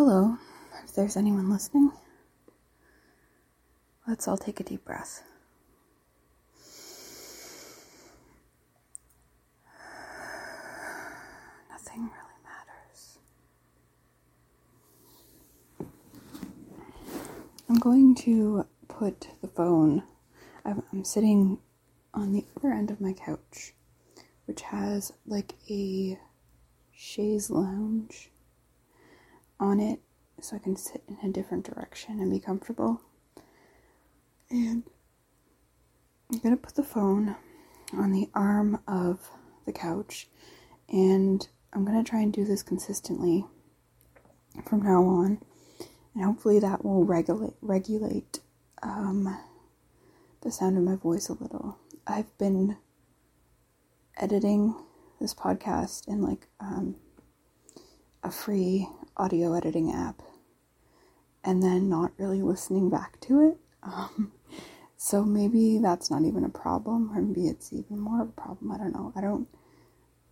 Hello, if there's anyone listening, let's all take a deep breath. Nothing really matters. I'm going to put the phone, I'm, I'm sitting on the other end of my couch, which has like a chaise lounge on it so I can sit in a different direction and be comfortable. And I'm going to put the phone on the arm of the couch and I'm going to try and do this consistently from now on. And hopefully that will regulate regulate um, the sound of my voice a little. I've been editing this podcast in like um, a free audio editing app and then not really listening back to it. Um, so maybe that's not even a problem, or maybe it's even more of a problem. I don't know. I don't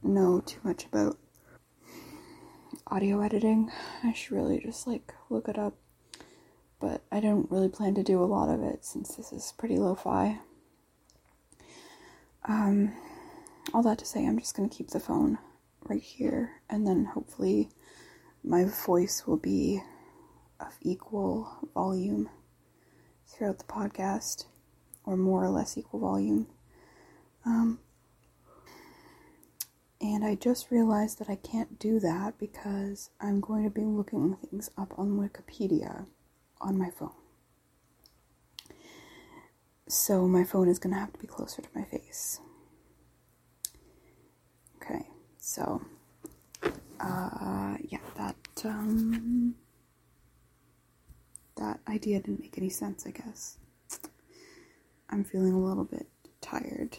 know too much about audio editing. I should really just like look it up. But I don't really plan to do a lot of it since this is pretty lo fi. Um, all that to say, I'm just gonna keep the phone right here and then hopefully my voice will be of equal volume throughout the podcast, or more or less equal volume. Um, and I just realized that I can't do that because I'm going to be looking things up on Wikipedia on my phone. So my phone is going to have to be closer to my face. Okay, so uh, yeah, that um, that idea didn't make any sense. I guess I'm feeling a little bit tired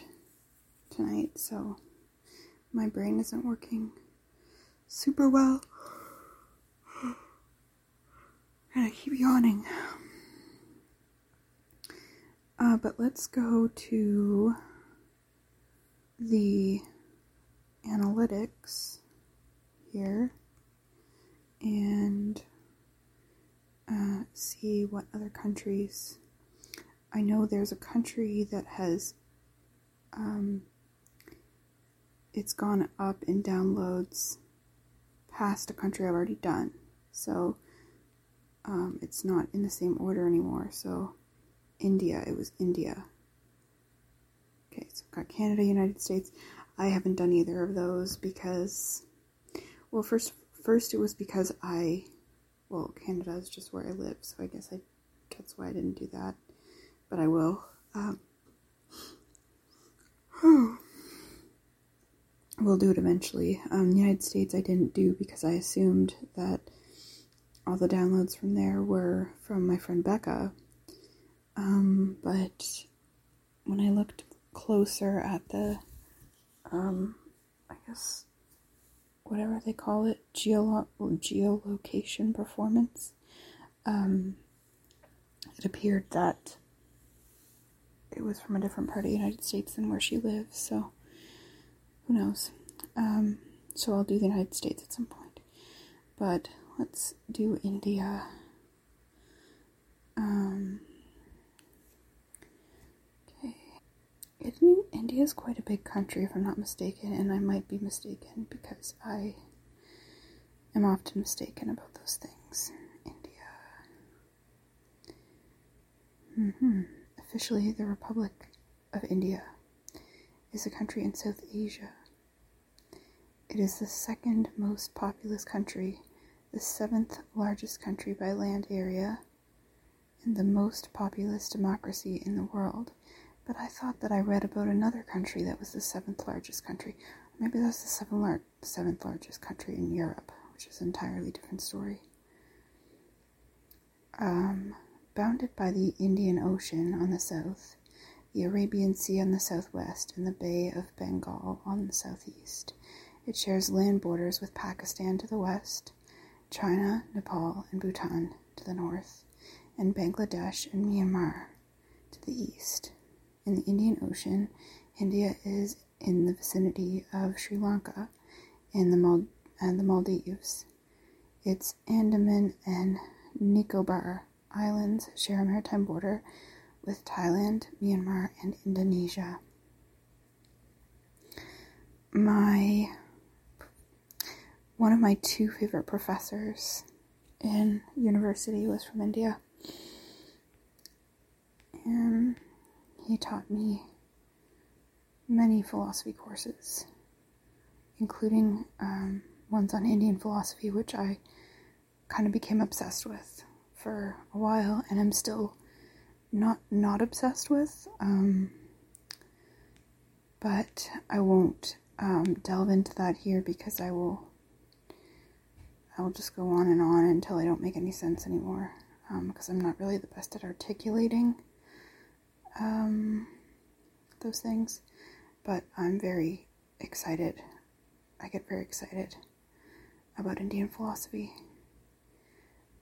tonight, so my brain isn't working super well. And I keep yawning. Uh, but let's go to the analytics here and uh, see what other countries. I know there's a country that has um, it's gone up in downloads past a country I've already done. So um, it's not in the same order anymore. So India, it was India. Okay, so I've got Canada, United States. I haven't done either of those because well, first, first it was because I, well, Canada is just where I live, so I guess I, that's why I didn't do that, but I will. Um, we'll do it eventually. Um, United States I didn't do because I assumed that all the downloads from there were from my friend Becca. Um, but when I looked closer at the, um, I guess whatever they call it, geolo- geolocation performance, um, it appeared that it was from a different part of the United States than where she lives, so who knows. Um, so I'll do the United States at some point. But let's do India. Um, India is quite a big country, if I'm not mistaken, and I might be mistaken because I am often mistaken about those things. India. Mm-hmm. Officially, the Republic of India is a country in South Asia. It is the second most populous country, the seventh largest country by land area, and the most populous democracy in the world. But I thought that I read about another country that was the seventh largest country. Maybe that's the seventh, lar- seventh largest country in Europe, which is an entirely different story. Um, bounded by the Indian Ocean on the south, the Arabian Sea on the southwest, and the Bay of Bengal on the southeast. It shares land borders with Pakistan to the west, China, Nepal, and Bhutan to the north, and Bangladesh and Myanmar to the east in the Indian Ocean. India is in the vicinity of Sri Lanka and the, and the Maldives. Its Andaman and Nicobar Islands share a maritime border with Thailand, Myanmar, and Indonesia. My one of my two favorite professors in university was from India. And he taught me many philosophy courses, including um, ones on Indian philosophy, which I kind of became obsessed with for a while, and I'm still not not obsessed with. Um, but I won't um, delve into that here because I will I'll just go on and on until I don't make any sense anymore because um, I'm not really the best at articulating um, those things. But I'm very excited. I get very excited about Indian philosophy.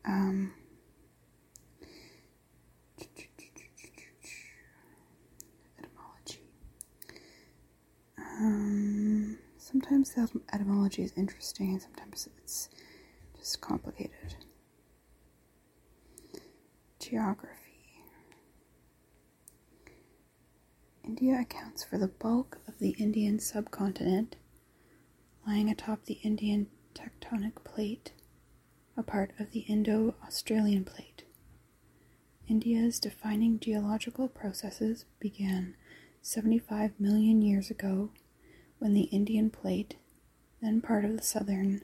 Um, etymology. Um, sometimes the etymology is interesting, and sometimes it's just complicated. Geography. India accounts for the bulk of the Indian subcontinent, lying atop the Indian tectonic plate, a part of the Indo Australian plate. India's defining geological processes began 75 million years ago when the Indian plate, then part of the southern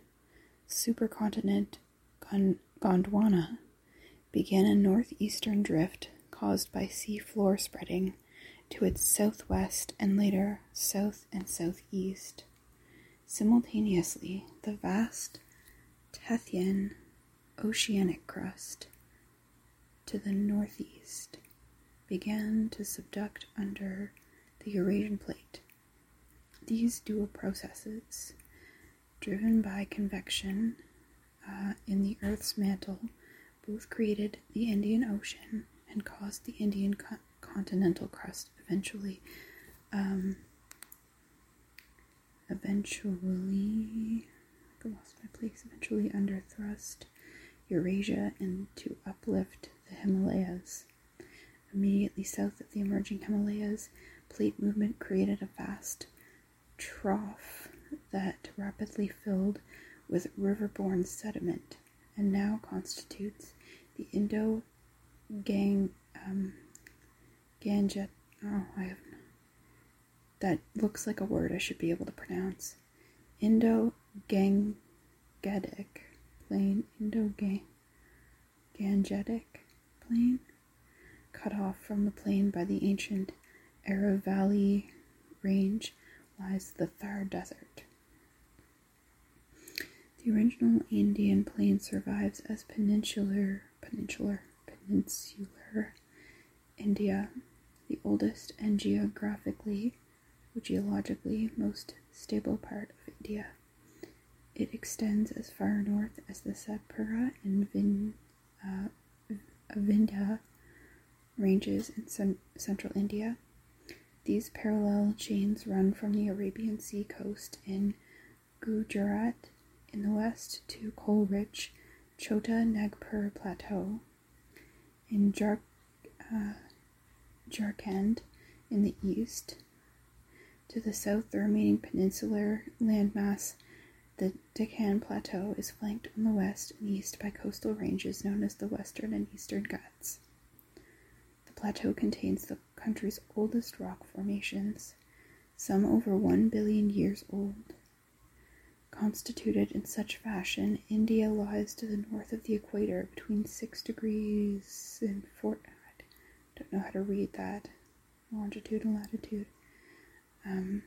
supercontinent Gondwana, began a northeastern drift caused by sea floor spreading to its southwest and later south and southeast. Simultaneously, the vast Tethyan oceanic crust to the northeast began to subduct under the Eurasian plate. These dual processes, driven by convection uh, in the Earth's mantle, both created the Indian Ocean and caused the Indian co- continental crust eventually um, eventually I lost my place eventually under thrust Eurasia and to uplift the Himalayas. Immediately south of the emerging Himalayas, plate movement created a vast trough that rapidly filled with riverborne sediment and now constitutes the Indo Gang um, Ganget. Oh, I have. That looks like a word I should be able to pronounce. Indo Gangetic plain. Indo Gangetic plain. Cut off from the plain by the ancient Aravalli range lies the Thar Desert. The original Indian plain survives as peninsular, peninsular, peninsular India the oldest and geographically geologically most stable part of India. It extends as far north as the Satpura and Vin, uh, Vindhya ranges in cent- central India. These parallel chains run from the Arabian Sea coast in Gujarat in the west to coal rich Chota Nagpur Plateau in Jar- uh, Jharkhand in the east. To the south, the remaining peninsular landmass, the Deccan Plateau, is flanked on the west and east by coastal ranges known as the Western and Eastern Ghats. The plateau contains the country's oldest rock formations, some over one billion years old. Constituted in such fashion, India lies to the north of the equator between 6 degrees and 4 don't know how to read that. Longitude and latitude. Um,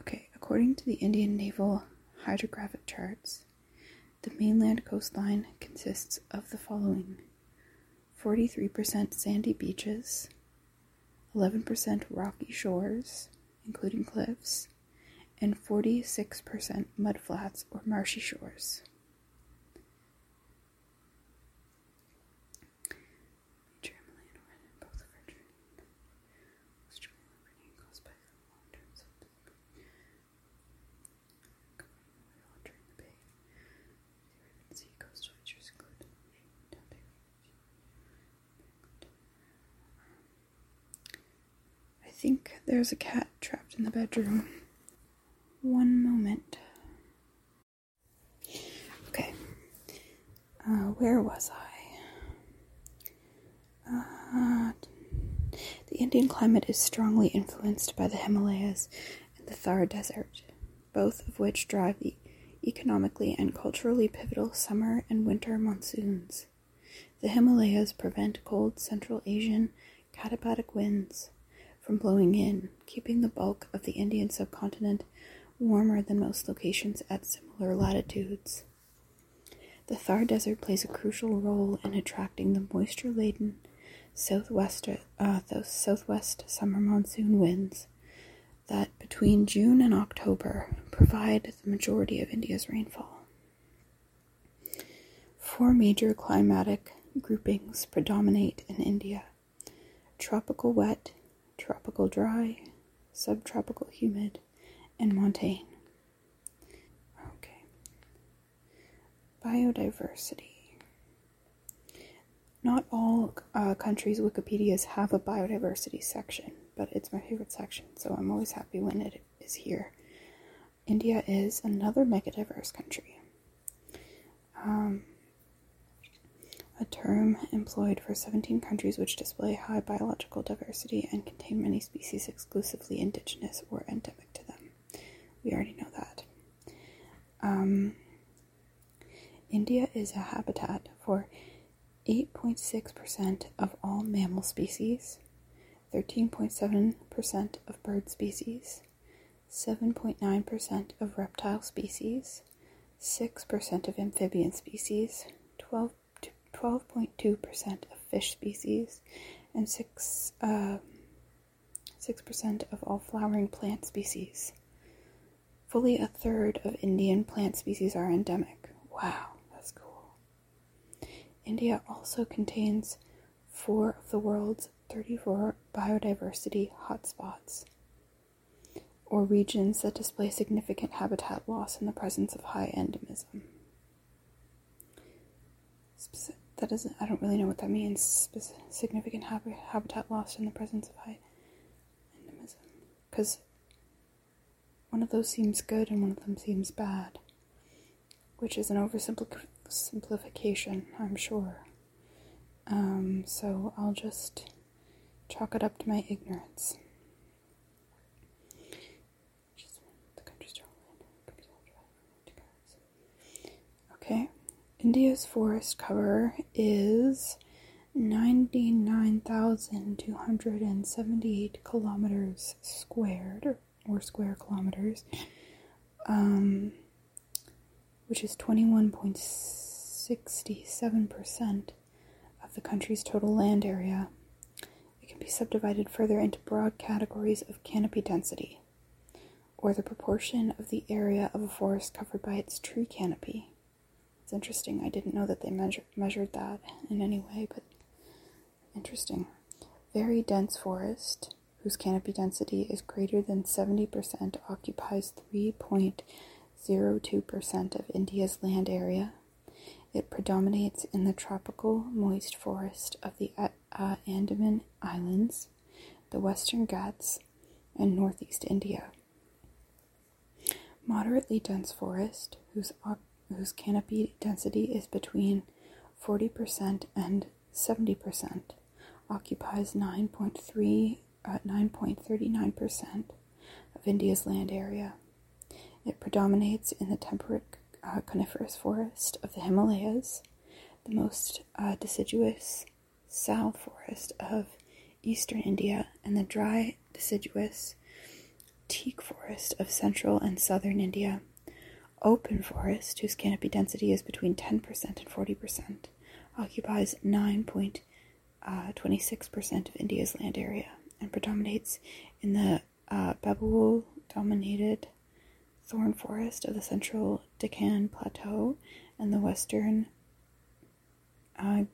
Okay, according to the Indian Naval Hydrographic Charts, the mainland coastline consists of the following. 43% sandy beaches, 11% rocky shores, including cliffs, and 46% mudflats or marshy shores. Think there's a cat trapped in the bedroom. One moment. Okay. Uh, where was I? Uh, the Indian climate is strongly influenced by the Himalayas and the Thar Desert, both of which drive the economically and culturally pivotal summer and winter monsoons. The Himalayas prevent cold Central Asian katabatic winds from blowing in, keeping the bulk of the Indian subcontinent warmer than most locations at similar latitudes. The Thar Desert plays a crucial role in attracting the moisture laden southwest, uh, southwest summer monsoon winds that between June and October provide the majority of India's rainfall. Four major climatic groupings predominate in India tropical wet, tropical dry, subtropical humid, and montane. Okay. Biodiversity. Not all uh, countries' Wikipedias have a biodiversity section, but it's my favorite section, so I'm always happy when it is here. India is another megadiverse country. Um, a term employed for 17 countries which display high biological diversity and contain many species exclusively indigenous or endemic to them. We already know that. Um, India is a habitat for 8.6% of all mammal species, 13.7% of bird species, 7.9% of reptile species, 6% of amphibian species, 12 12.2% of fish species, and 6, uh, 6% of all flowering plant species. Fully a third of Indian plant species are endemic. Wow, that's cool. India also contains four of the world's 34 biodiversity hotspots, or regions that display significant habitat loss in the presence of high endemism that doesn't i don't really know what that means. Significant hab- habitat loss in the presence of high endemism because one of those seems good and one of them seems bad which is an oversimplification i'm sure. Um, so i'll just chalk it up to my ignorance okay India's forest cover is 99,278 kilometers squared, or square kilometers, um, which is 21.67% of the country's total land area. It can be subdivided further into broad categories of canopy density, or the proportion of the area of a forest covered by its tree canopy. It's interesting. I didn't know that they measure, measured that in any way, but interesting. Very dense forest, whose canopy density is greater than 70%, occupies 3.02% of India's land area. It predominates in the tropical moist forest of the uh, Andaman Islands, the Western Ghats, and northeast India. Moderately dense forest, whose whose canopy density is between 40% and 70%, occupies 9.3 uh, 9.39% of India's land area. It predominates in the temperate uh, coniferous forest of the Himalayas, the most uh, deciduous sal forest of eastern India, and the dry deciduous teak forest of central and southern India. Open forest, whose canopy density is between 10% and 40%, occupies 9.26% uh, of India's land area and predominates in the uh, Babul dominated thorn forest of the central Deccan Plateau and the western uh,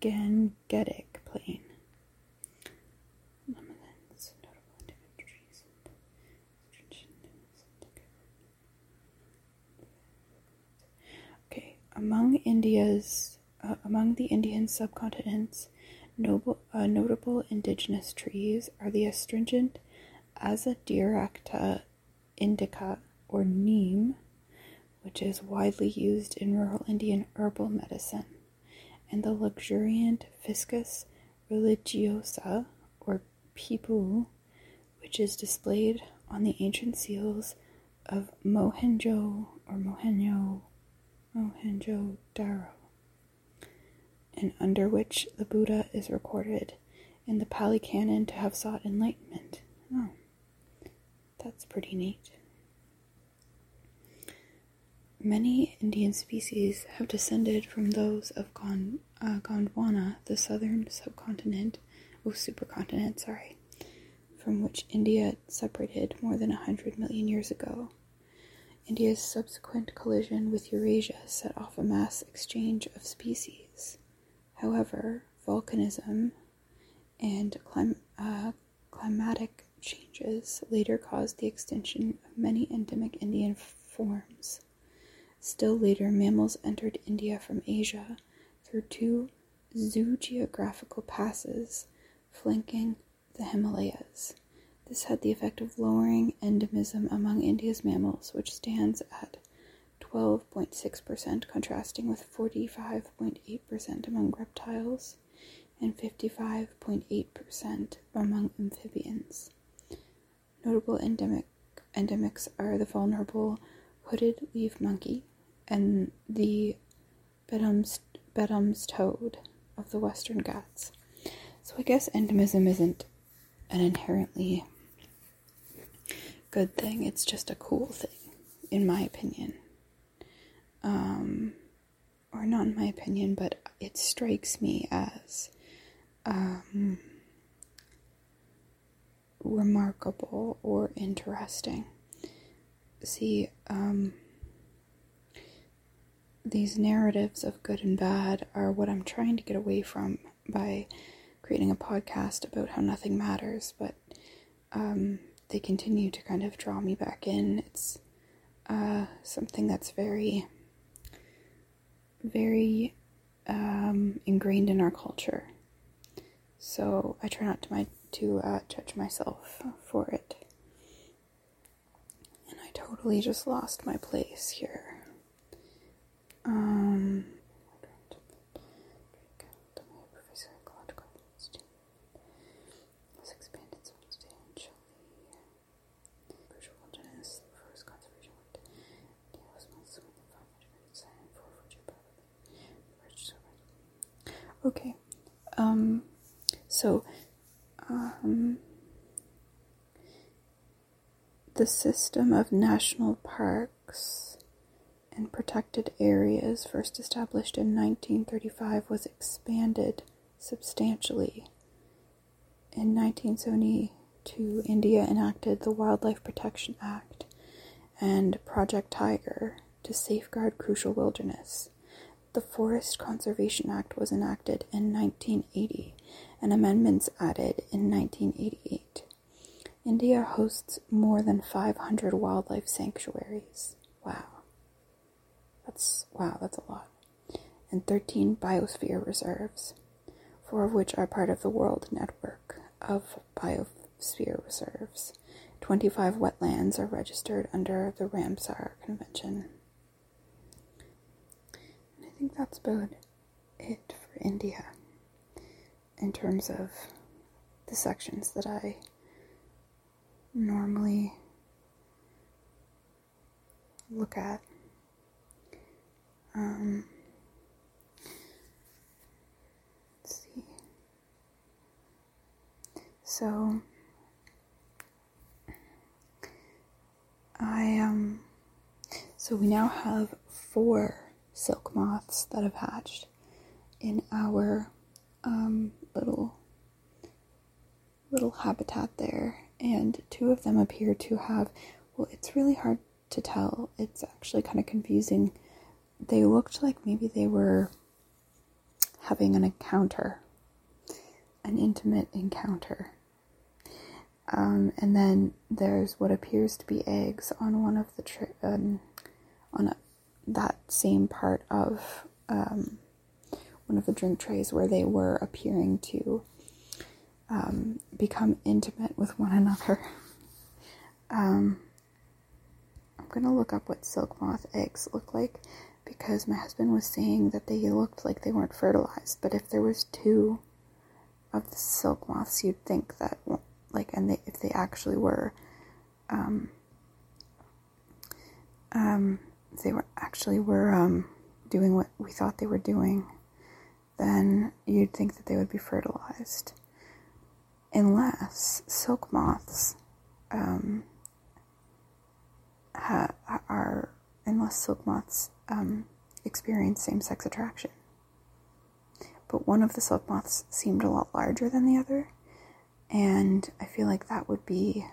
Gangetic Plain. Among India's uh, among the Indian subcontinent's noble, uh, notable indigenous trees are the astringent Azadirachta indica or neem, which is widely used in rural Indian herbal medicine, and the luxuriant Ficus religiosa or pipu, which is displayed on the ancient seals of Mohenjo or Mohenjo Mohenjo Daro, and under which the Buddha is recorded in the Pali Canon to have sought enlightenment. Oh, that's pretty neat. Many Indian species have descended from those of Gond- uh, Gondwana, the southern subcontinent, oh, supercontinent, sorry, from which India separated more than a hundred million years ago. India's subsequent collision with Eurasia set off a mass exchange of species. However, volcanism and clim- uh, climatic changes later caused the extinction of many endemic Indian forms. Still later, mammals entered India from Asia through two zoogeographical passes flanking the Himalayas. This had the effect of lowering endemism among India's mammals, which stands at 12.6%, contrasting with 45.8% among reptiles and 55.8% among amphibians. Notable endemic, endemics are the vulnerable hooded leaf monkey and the Beddomes, Beddomes toad of the Western Ghats. So I guess endemism isn't an inherently good thing. It's just a cool thing, in my opinion. Um, or not in my opinion, but it strikes me as um, remarkable or interesting. See, um, these narratives of good and bad are what I'm trying to get away from by creating a podcast about how nothing matters, but um, they continue to kind of draw me back in. It's uh, something that's very, very um, ingrained in our culture. So I try not to my to uh, judge myself for it. And I totally just lost my place here. Um, Okay. Um, so, um, the system of national parks and protected areas, first established in 1935, was expanded substantially. In 1972, India enacted the Wildlife Protection Act and Project Tiger to safeguard crucial wilderness. The Forest Conservation Act was enacted in 1980 and amendments added in 1988. India hosts more than 500 wildlife sanctuaries. Wow. That's wow, that's a lot. And 13 biosphere reserves, four of which are part of the World Network of Biosphere Reserves. 25 wetlands are registered under the Ramsar Convention And I think that's about it for India in terms of the sections that I normally look at. Um, let's see. So I um so we now have four silk moths that have hatched in our um, little little habitat there, and two of them appear to have. Well, it's really hard to tell. It's actually kind of confusing. They looked like maybe they were having an encounter, an intimate encounter. Um, and then there's what appears to be eggs on one of the tra- um, on a, that same part of um, one of the drink trays where they were appearing to um, become intimate with one another. Um, I'm gonna look up what silk moth eggs look like because my husband was saying that they looked like they weren't fertilized. But if there was two of the silk moths, you'd think that like, and they, if they actually were, um, um, if they were actually were um, doing what we thought they were doing, then you'd think that they would be fertilized. Unless silk moths um, ha- are, unless silk moths um, experience same sex attraction. But one of the silk moths seemed a lot larger than the other, and I feel like that would be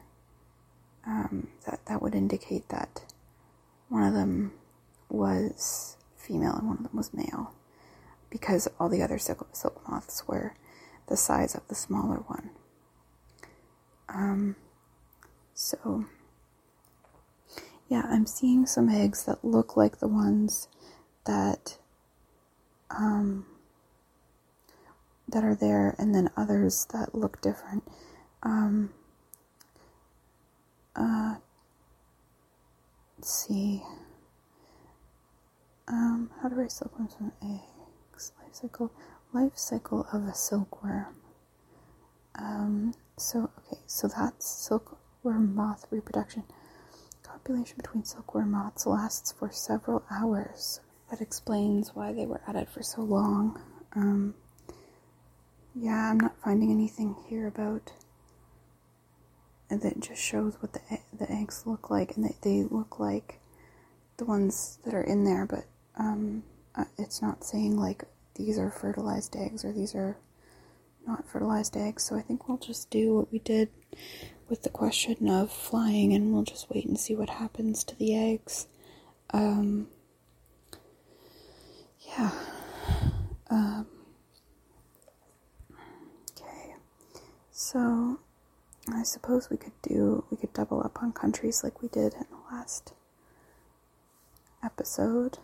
um, that that would indicate that one of them was female and one of them was male, because all the other silk, silk moths were the size of the smaller one. Um, so yeah, I'm seeing some eggs that look like the ones that um, that are there, and then others that look different. Um, uh, let's see. Um, how do I silkworms from eggs? Life cycle, life cycle of a silkworm. Um, so okay, so that's silkworm moth reproduction. Copulation between silkworm moths lasts for several hours. That explains why they were at it for so long. Um, yeah, I'm not finding anything here about that just shows what the the eggs look like, and they, they look like the ones that are in there, but um, uh, it's not saying like these are fertilized eggs or these are not fertilized eggs. So I think we'll just do what we did with the question of flying, and we'll just wait and see what happens to the eggs. Um, yeah. Um, okay. So, I suppose we could do, we could double up on countries like we did in the last episode.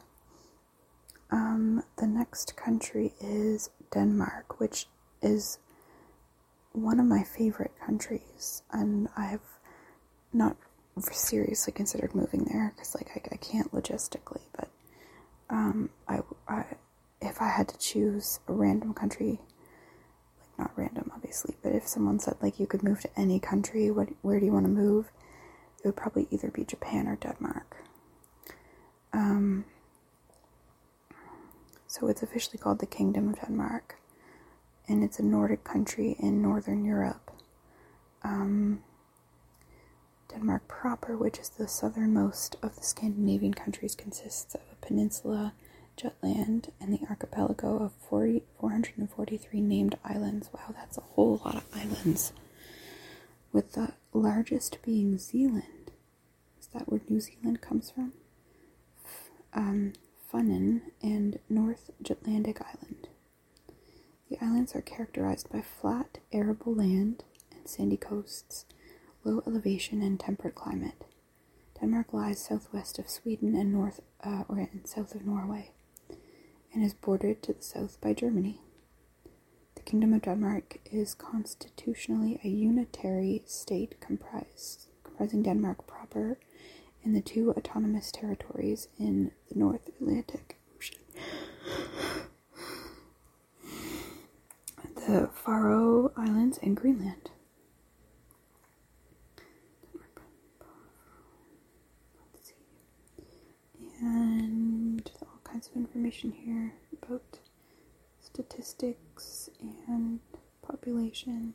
Um, the next country is Denmark, which is one of my favorite countries, and I've not seriously considered moving there because, like, I, I, can't logistically. But um, I, I, if I had to choose a random country, like not random, obviously, but if someone said like you could move to any country, what, where do you want to move? It would probably either be Japan or Denmark. Um, so it's officially called the Kingdom of Denmark and it's a Nordic country in Northern Europe. Um, Denmark proper, which is the southernmost of the Scandinavian countries, consists of a peninsula, Jutland, and the archipelago of 40, 443 named islands. Wow, that's a whole lot of islands. With the largest being Zealand. Is that where New Zealand comes from? Um, Funen and North Jutlandic Island. Are characterized by flat, arable land and sandy coasts, low elevation, and temperate climate. Denmark lies southwest of Sweden and north uh, or and south of Norway, and is bordered to the south by Germany. The Kingdom of Denmark is constitutionally a unitary state comprised, comprising Denmark proper and the two autonomous territories in the North Atlantic Ocean the Faroe Islands and Greenland. And all kinds of information here about statistics and population.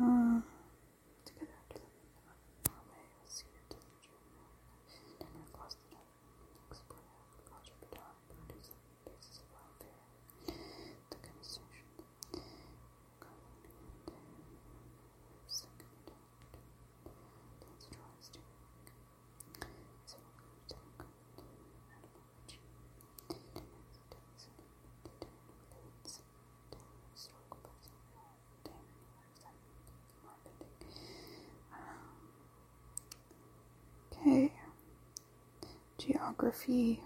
Uh, Okay. Geography.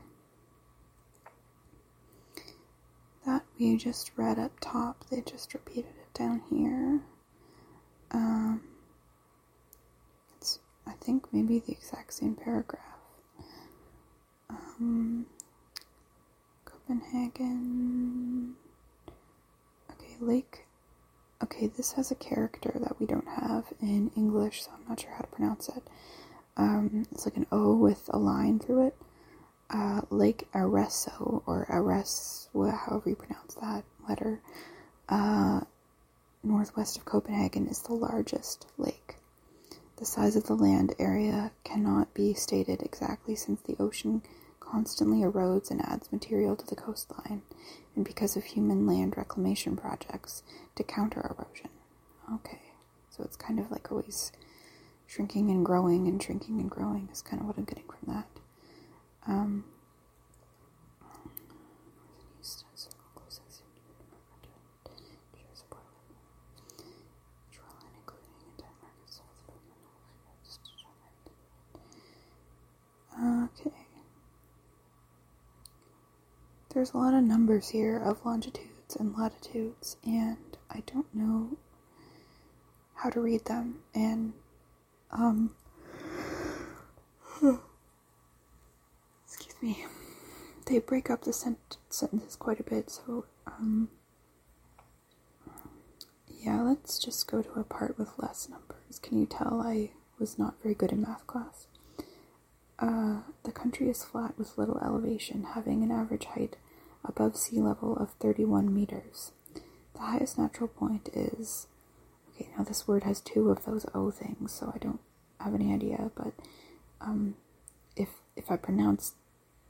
That we just read up top, they just repeated it down here. Um, it's, I think, maybe the exact same paragraph. Um, Copenhagen. Okay, Lake. Okay, this has a character that we don't have in English, so I'm not sure how to pronounce it. Um, it's like an O with a line through it. Uh, Lake Arezzo, or Ares, however you pronounce that letter, uh, northwest of Copenhagen, is the largest lake. The size of the land area cannot be stated exactly since the ocean constantly erodes and adds material to the coastline, and because of human land reclamation projects to counter erosion. Okay, so it's kind of like always shrinking and growing and shrinking and growing is kind of what I'm getting from that. Um, Okay. There's a lot of numbers here of longitudes and latitudes, and I don't know how to read them. And, um, excuse me, they break up the sent- sentences quite a bit, so, um, yeah, let's just go to a part with less numbers. Can you tell I was not very good in math class? Uh, the country is flat with little elevation, having an average height above sea level of 31 meters. The highest natural point is. Now this word has two of those O things, so I don't have any idea, but um, if if I pronounce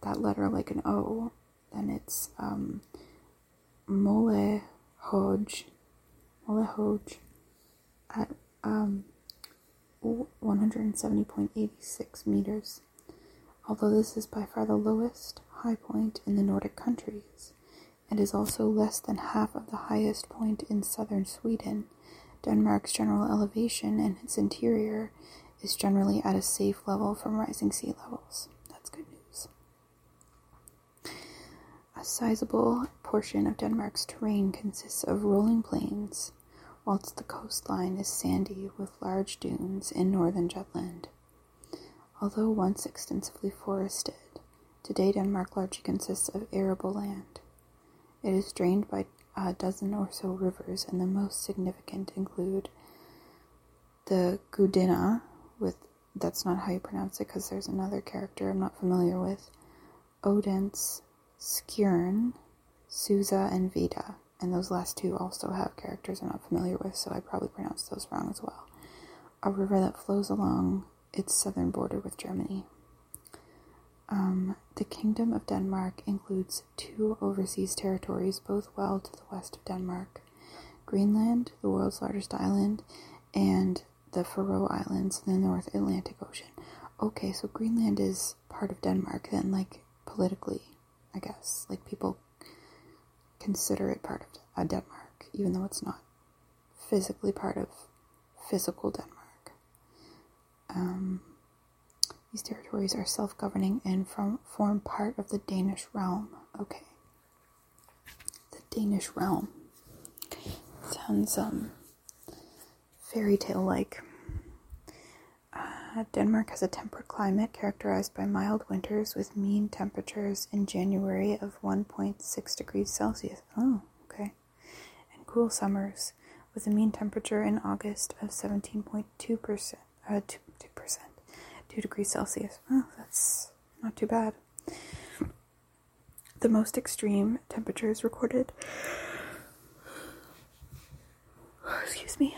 that letter like an O, then it's um, Mole Hoj, Mole Hoj at um, 170.86 meters. Although this is by far the lowest high point in the Nordic countries, and is also less than half of the highest point in southern Sweden, Denmark's general elevation and its interior is generally at a safe level from rising sea levels. That's good news. A sizable portion of Denmark's terrain consists of rolling plains, whilst the coastline is sandy with large dunes in northern Jutland. Although once extensively forested, today Denmark largely consists of arable land. It is drained by a dozen or so rivers, and the most significant include the Gudina, with that's not how you pronounce it because there's another character I'm not familiar with, Odense, Skjern, Susa, and Vida. And those last two also have characters I'm not familiar with, so I probably pronounced those wrong as well. A river that flows along its southern border with Germany. Um, the Kingdom of Denmark includes two overseas territories, both well to the west of Denmark Greenland, the world's largest island, and the Faroe Islands in the North Atlantic Ocean. Okay, so Greenland is part of Denmark, then, like politically, I guess. Like people consider it part of uh, Denmark, even though it's not physically part of physical Denmark. Um, these territories are self governing and from, form part of the Danish realm. Okay. The Danish realm. Sounds um, fairy tale like. Uh, Denmark has a temperate climate characterized by mild winters with mean temperatures in January of 1.6 degrees Celsius. Oh, okay. And cool summers with a mean temperature in August of 17.2%, uh, 2%, 2 degrees Celsius. Oh, that's not too bad. The most extreme temperatures recorded. Excuse me.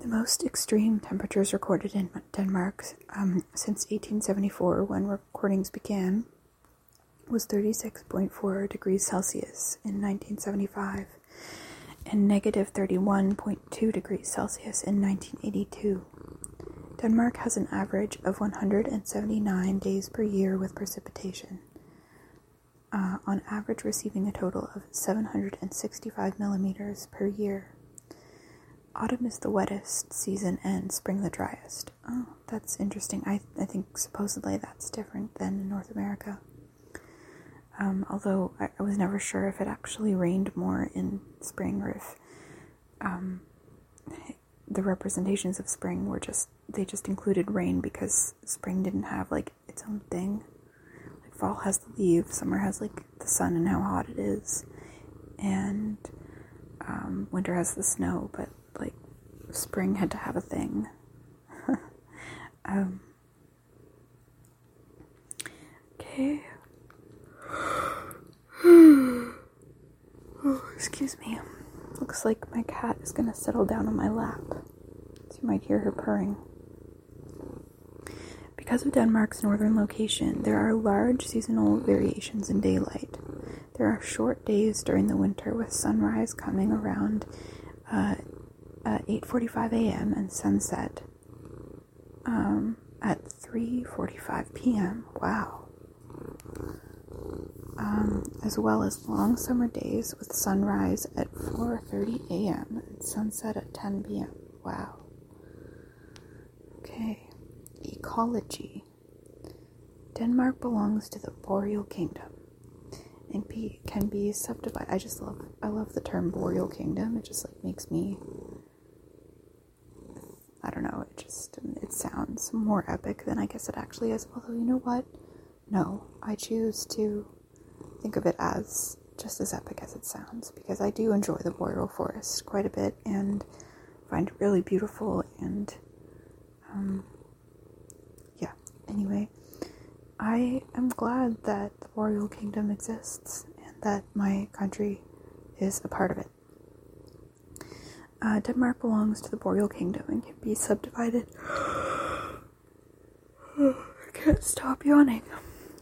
The most extreme temperatures recorded in Denmark um, since 1874, when recordings began, was 36.4 degrees Celsius in 1975 and negative 31.2 degrees Celsius in 1982. Denmark has an average of 179 days per year with precipitation, uh, on average receiving a total of 765 millimeters per year. Autumn is the wettest season and spring the driest. Oh, that's interesting. I, I think supposedly that's different than in North America. Um, although I, I, was never sure if it actually rained more in spring or if um, the representations of spring were just they just included rain because spring didn't have like its own thing. Like fall has the leaves, summer has like the sun and how hot it is, and um, winter has the snow. But like spring had to have a thing. um, okay. oh, excuse me. Looks like my cat is gonna settle down on my lap. So you might hear her purring. Because of Denmark's northern location, there are large seasonal variations in daylight. There are short days during the winter with sunrise coming around uh, 8:45 a.m. and sunset um, at 3:45 p.m. Wow um, as well as long summer days with sunrise at 4:30 a.m. and sunset at 10 p.m. Wow. Okay. Ecology. Denmark belongs to the Boreal Kingdom and be, can be subdivided. I just love I love the term Boreal Kingdom. It just like makes me I don't know, it just it sounds more epic than I guess it actually is. Although you know what? No, I choose to think of it as just as epic as it sounds because I do enjoy the boreal forest quite a bit and find it really beautiful and um, yeah anyway I am glad that the boreal kingdom exists and that my country is a part of it. Uh, Denmark belongs to the boreal kingdom and can be subdivided. I can't stop yawning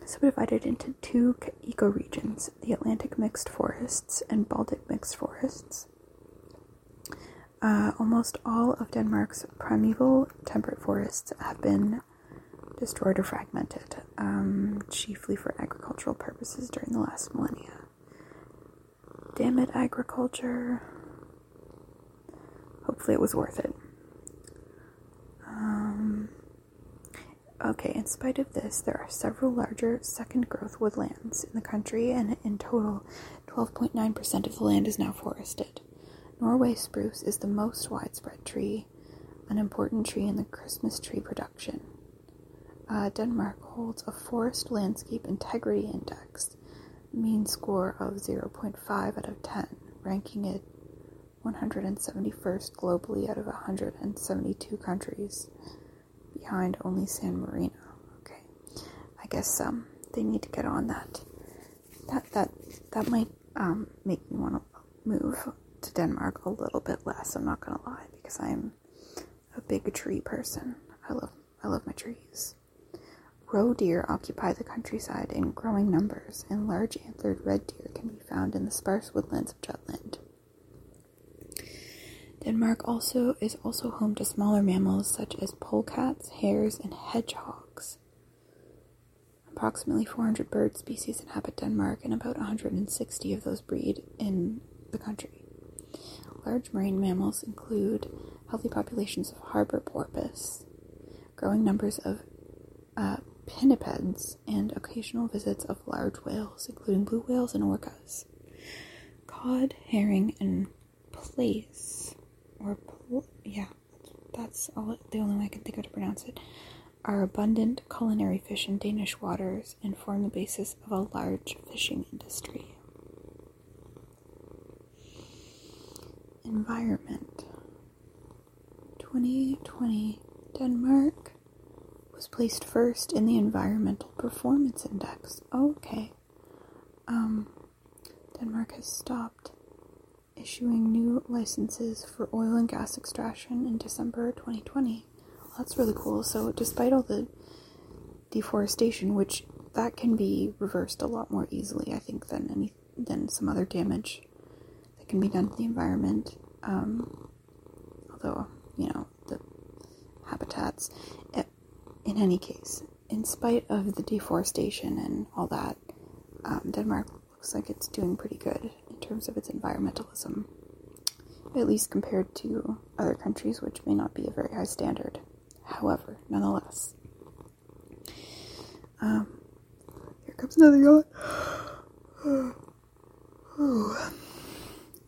subdivided into two ecoregions the Atlantic mixed forests and Baltic mixed forests. Uh, almost all of Denmark's primeval temperate forests have been destroyed or fragmented, um, chiefly for agricultural purposes during the last millennia. Damn it, agriculture. Hopefully, it was worth it. Um, Okay, in spite of this, there are several larger second growth woodlands in the country, and in total, 12.9% of the land is now forested. Norway spruce is the most widespread tree, an important tree in the Christmas tree production. Uh, Denmark holds a Forest Landscape Integrity Index, mean score of 0.5 out of 10, ranking it 171st globally out of 172 countries behind only San Marino. Okay, I guess um they need to get on that. That that that might um make me want to move to Denmark a little bit less. I'm not gonna lie because I'm a big tree person. I love I love my trees. Roe deer occupy the countryside in growing numbers, and large antlered red deer can be found in the sparse woodlands of Jutland. Denmark also is also home to smaller mammals such as polecats, hares, and hedgehogs. Approximately 400 bird species inhabit Denmark, and about 160 of those breed in the country. Large marine mammals include healthy populations of harbor porpoise, growing numbers of uh, pinnipeds, and occasional visits of large whales, including blue whales and orcas. Cod, herring, and plaice or yeah, that's all the only way I can think of to pronounce it, are abundant culinary fish in Danish waters and form the basis of a large fishing industry. Environment 2020 Denmark was placed first in the Environmental Performance Index. Okay. Um, Denmark has stopped issuing new licenses for oil and gas extraction in December 2020. Well, that's really cool. So, despite all the deforestation, which that can be reversed a lot more easily, I think, than any than some other damage that can be done to the environment. Um, although, you know, the habitats. It, in any case, in spite of the deforestation and all that, um, Denmark looks like it's doing pretty good in terms of its environmentalism, at least compared to other countries, which may not be a very high standard. However, nonetheless. Um, here comes another yawn.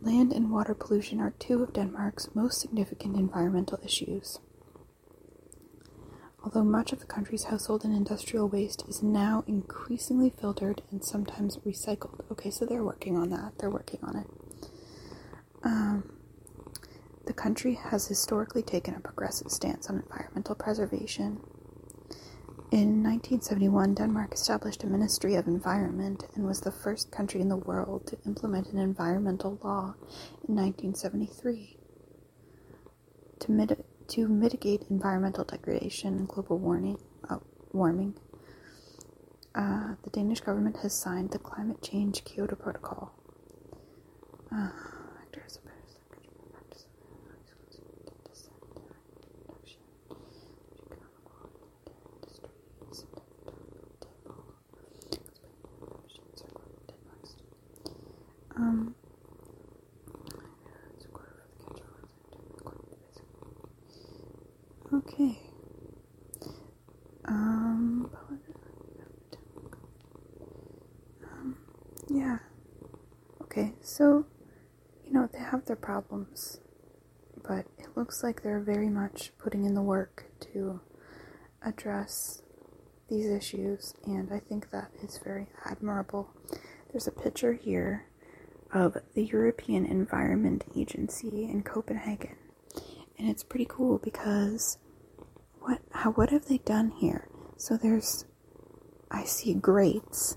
Land and water pollution are two of Denmark's most significant environmental issues. Although much of the country's household and industrial waste is now increasingly filtered and sometimes recycled. Okay, so they're working on that. They're working on it. Um, the country has historically taken a progressive stance on environmental preservation. In 1971, Denmark established a Ministry of Environment and was the first country in the world to implement an environmental law in 1973. To, mit- to mitigate environmental degradation and global warming, uh, warming uh, the Danish government has signed the Climate Change Kyoto Protocol. Uh, Um, okay. Um, um, yeah. Okay, so, you know, they have their problems, but it looks like they're very much putting in the work to address these issues, and I think that is very admirable. There's a picture here of the European Environment Agency in Copenhagen. And it's pretty cool because what how what have they done here? So there's I see grates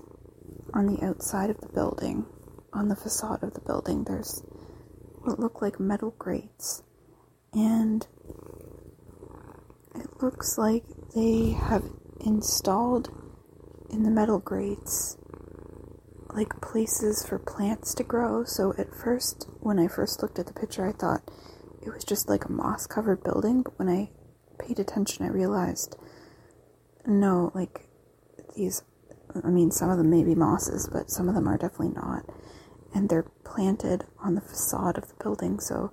on the outside of the building, on the facade of the building. There's what look like metal grates. And it looks like they have installed in the metal grates like places for plants to grow. So at first, when I first looked at the picture, I thought it was just like a moss covered building. But when I paid attention, I realized no, like these, I mean, some of them may be mosses, but some of them are definitely not. And they're planted on the facade of the building. So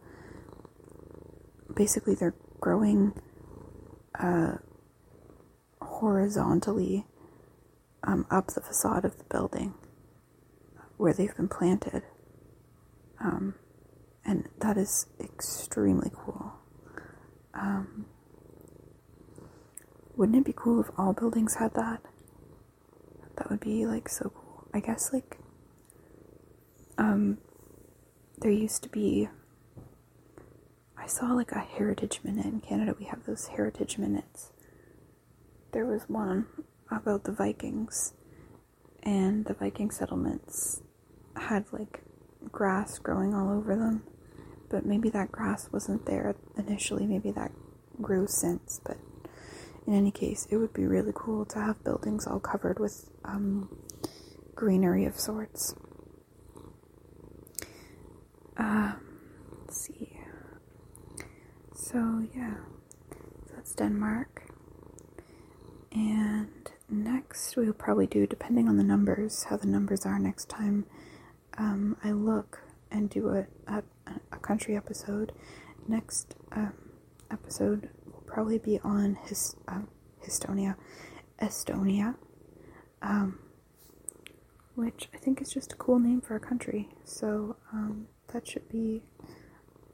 basically, they're growing uh, horizontally um, up the facade of the building where they've been planted. Um, and that is extremely cool. Um, wouldn't it be cool if all buildings had that? That would be like so cool. I guess like um there used to be I saw like a heritage minute in Canada. We have those heritage minutes. There was one about the Vikings and the Viking settlements had like grass growing all over them. But maybe that grass wasn't there initially, maybe that grew since. But in any case, it would be really cool to have buildings all covered with um, greenery of sorts. Uh, let's see. So, yeah, so that's Denmark. And next, we'll probably do, depending on the numbers, how the numbers are next time um, I look and do a, a, a country episode, next um, episode will probably be on his um, Estonia, Estonia, um, which I think is just a cool name for a country. So um, that should be.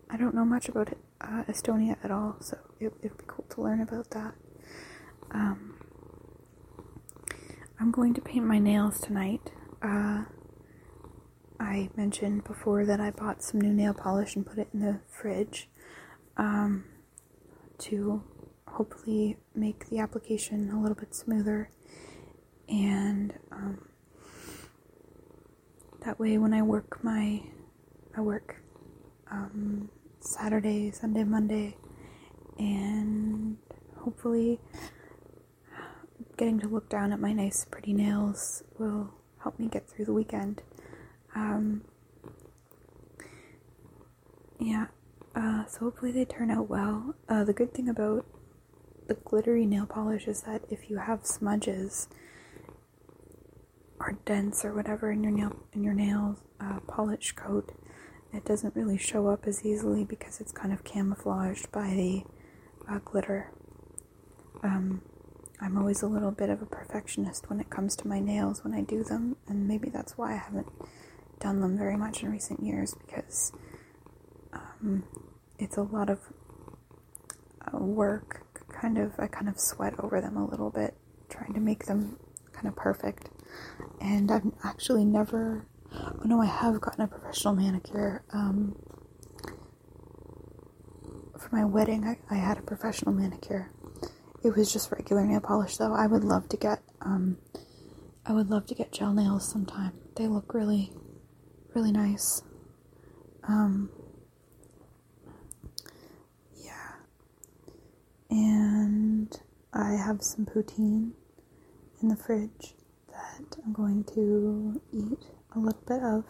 I don't know much about uh, Estonia at all, so it would be cool to learn about that. Um, I'm going to paint my nails tonight. Uh, I mentioned before that I bought some new nail polish and put it in the fridge um, to hopefully make the application a little bit smoother. And um, that way, when I work my, I work um, Saturday, Sunday, Monday, and hopefully getting to look down at my nice, pretty nails will help me get through the weekend. Um, yeah, uh, so hopefully they turn out well. Uh, the good thing about the glittery nail polish is that if you have smudges or dents or whatever in your nail in your nail uh, polish coat, it doesn't really show up as easily because it's kind of camouflaged by the uh, glitter. Um, I'm always a little bit of a perfectionist when it comes to my nails when I do them, and maybe that's why I haven't done them very much in recent years because um, it's a lot of uh, work. Kind of, I kind of sweat over them a little bit, trying to make them kind of perfect. And I've actually never. Oh no, I have gotten a professional manicure. Um, for my wedding, I, I had a professional manicure. It was just regular nail polish, though. I would love to get. Um, I would love to get gel nails sometime. They look really, really nice. Um, yeah. And I have some poutine in the fridge that I'm going to eat a little bit of.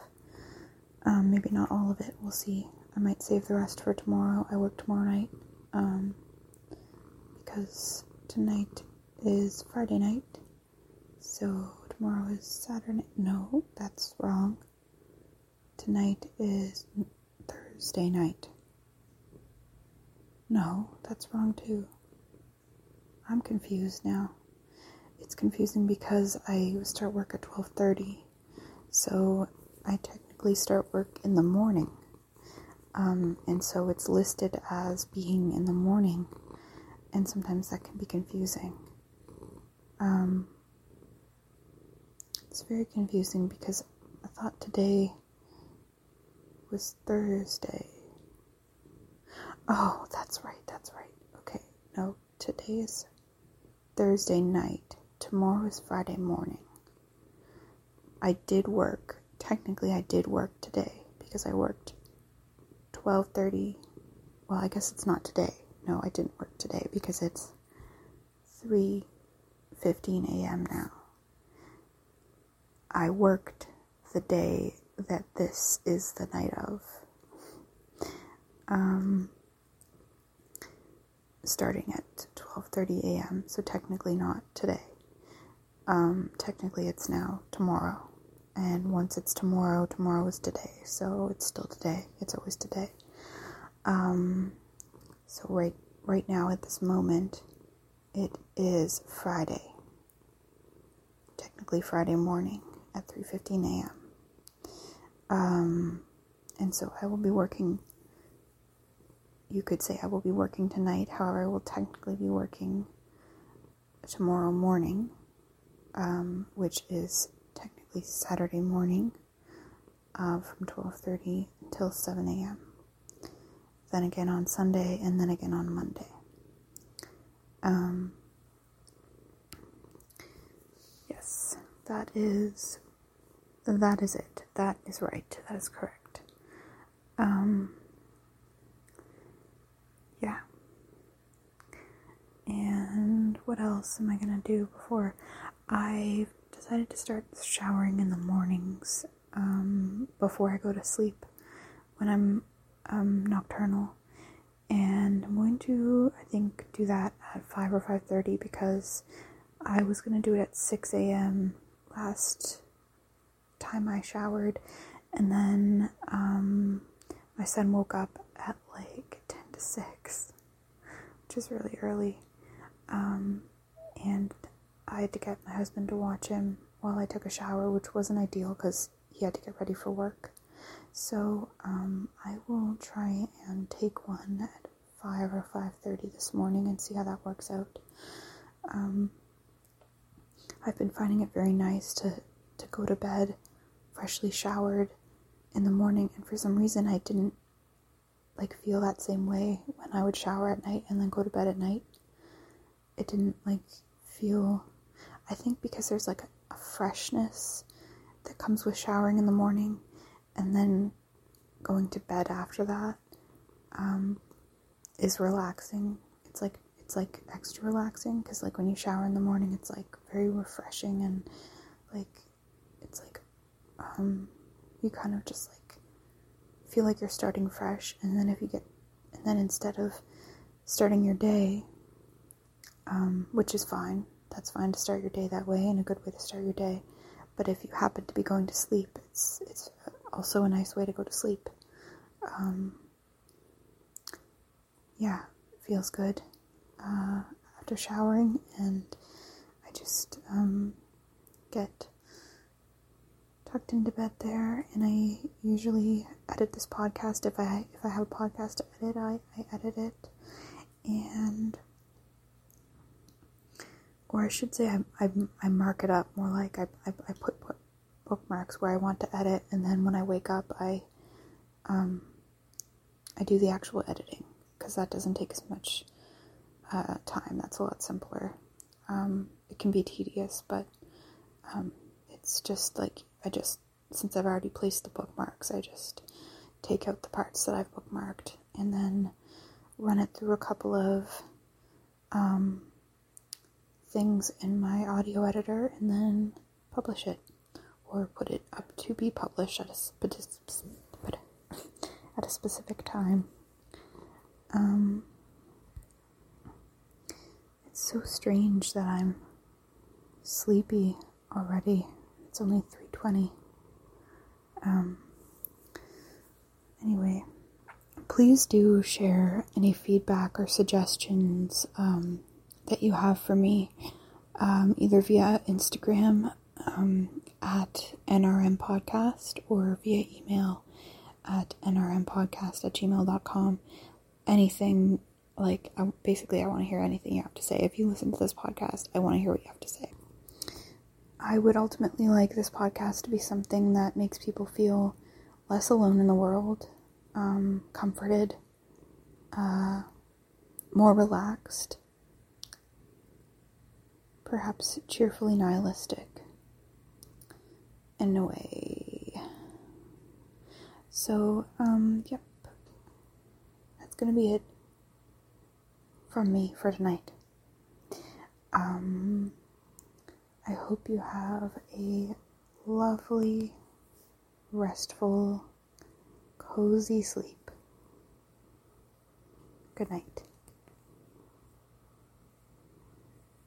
Um, maybe not all of it. We'll see. I might save the rest for tomorrow. I work tomorrow night. Um, because tonight is Friday night. So tomorrow is Saturday. No, that's wrong. Tonight is Thursday night. No, that's wrong too. I'm confused now. It's confusing because I start work at 12:30. So I technically start work in the morning. Um, and so it's listed as being in the morning, and sometimes that can be confusing. Um, it's very confusing because I thought today was Thursday. Oh, that's right, that's right. Okay, no, today is Thursday night. Tomorrow is Friday morning. I did work. Technically, I did work today because I worked 12:30. Well, I guess it's not today. No, I didn't work today because it's 3:15 a.m. now. I worked the day that this is the night of. Um, starting at 12:30 a.m. So technically not today. Um, technically it's now tomorrow. And once it's tomorrow, tomorrow is today. So it's still today. It's always today. Um, so right right now at this moment, it is Friday. Technically Friday morning at 3:15 a.m. Um, and so I will be working. You could say I will be working tonight. However, I will technically be working tomorrow morning, um, which is technically Saturday morning, uh, from 12:30 until 7 a.m. Then again on Sunday, and then again on Monday. Um, yes, that is that is it. That is right. That is correct. Um, yeah. And what else am I gonna do before I decided to start showering in the mornings um, before I go to sleep when I'm um, nocturnal, and I'm going to I think do that at five or five thirty because I was gonna do it at six a.m. last time I showered, and then um, my son woke up at like 10 to 6, which is really early. Um, and I had to get my husband to watch him while I took a shower, which wasn't ideal because he had to get ready for work. So um, I will try and take one at 5 or 5.30 this morning and see how that works out. Um, I've been finding it very nice to, to go to bed freshly showered in the morning, and for some reason I didn't like feel that same way when I would shower at night and then go to bed at night. It didn't like feel I think because there's like a, freshness that comes with showering in the morning and then going to bed after that um, is relaxing. It's like it's like extra relaxing because like when you shower in the morning, it's like very refreshing and like it's like um, you kind of just like feel like you're starting fresh. And then if you get, and then instead of starting your day, um, which is fine, that's fine to start your day that way and a good way to start your day. But if you happen to be going to sleep, it's it's also a nice way to go to sleep. Um, yeah, feels good uh, after showering, and I just um, get tucked into bed there, and I usually edit this podcast. If I if I have a podcast to edit, I, I edit it, and or I should say I, I, I mark it up more like I, I, I put, put bookmarks where I want to edit, and then when I wake up, I um, I do the actual editing because that doesn't take as much uh, time. That's a lot simpler. Um, it can be tedious, but um, it's just like I just since I've already placed the bookmarks, I just take out the parts that I've bookmarked and then run it through a couple of um, things in my audio editor and then publish it or put it up to be published at a, at a specific time. Um, it's so strange that I'm sleepy already. It's only 3:20. Um, anyway, please do share any feedback or suggestions um, that you have for me, um, either via Instagram um, at NRM Podcast or via email at nrmpodcast at gmail.com. Anything like, I, basically, I want to hear anything you have to say. If you listen to this podcast, I want to hear what you have to say. I would ultimately like this podcast to be something that makes people feel less alone in the world, um, comforted, uh, more relaxed, perhaps cheerfully nihilistic in a way. So, um, yep. That's gonna be it from me for tonight. Um, I hope you have a lovely, restful, cozy sleep. Good night.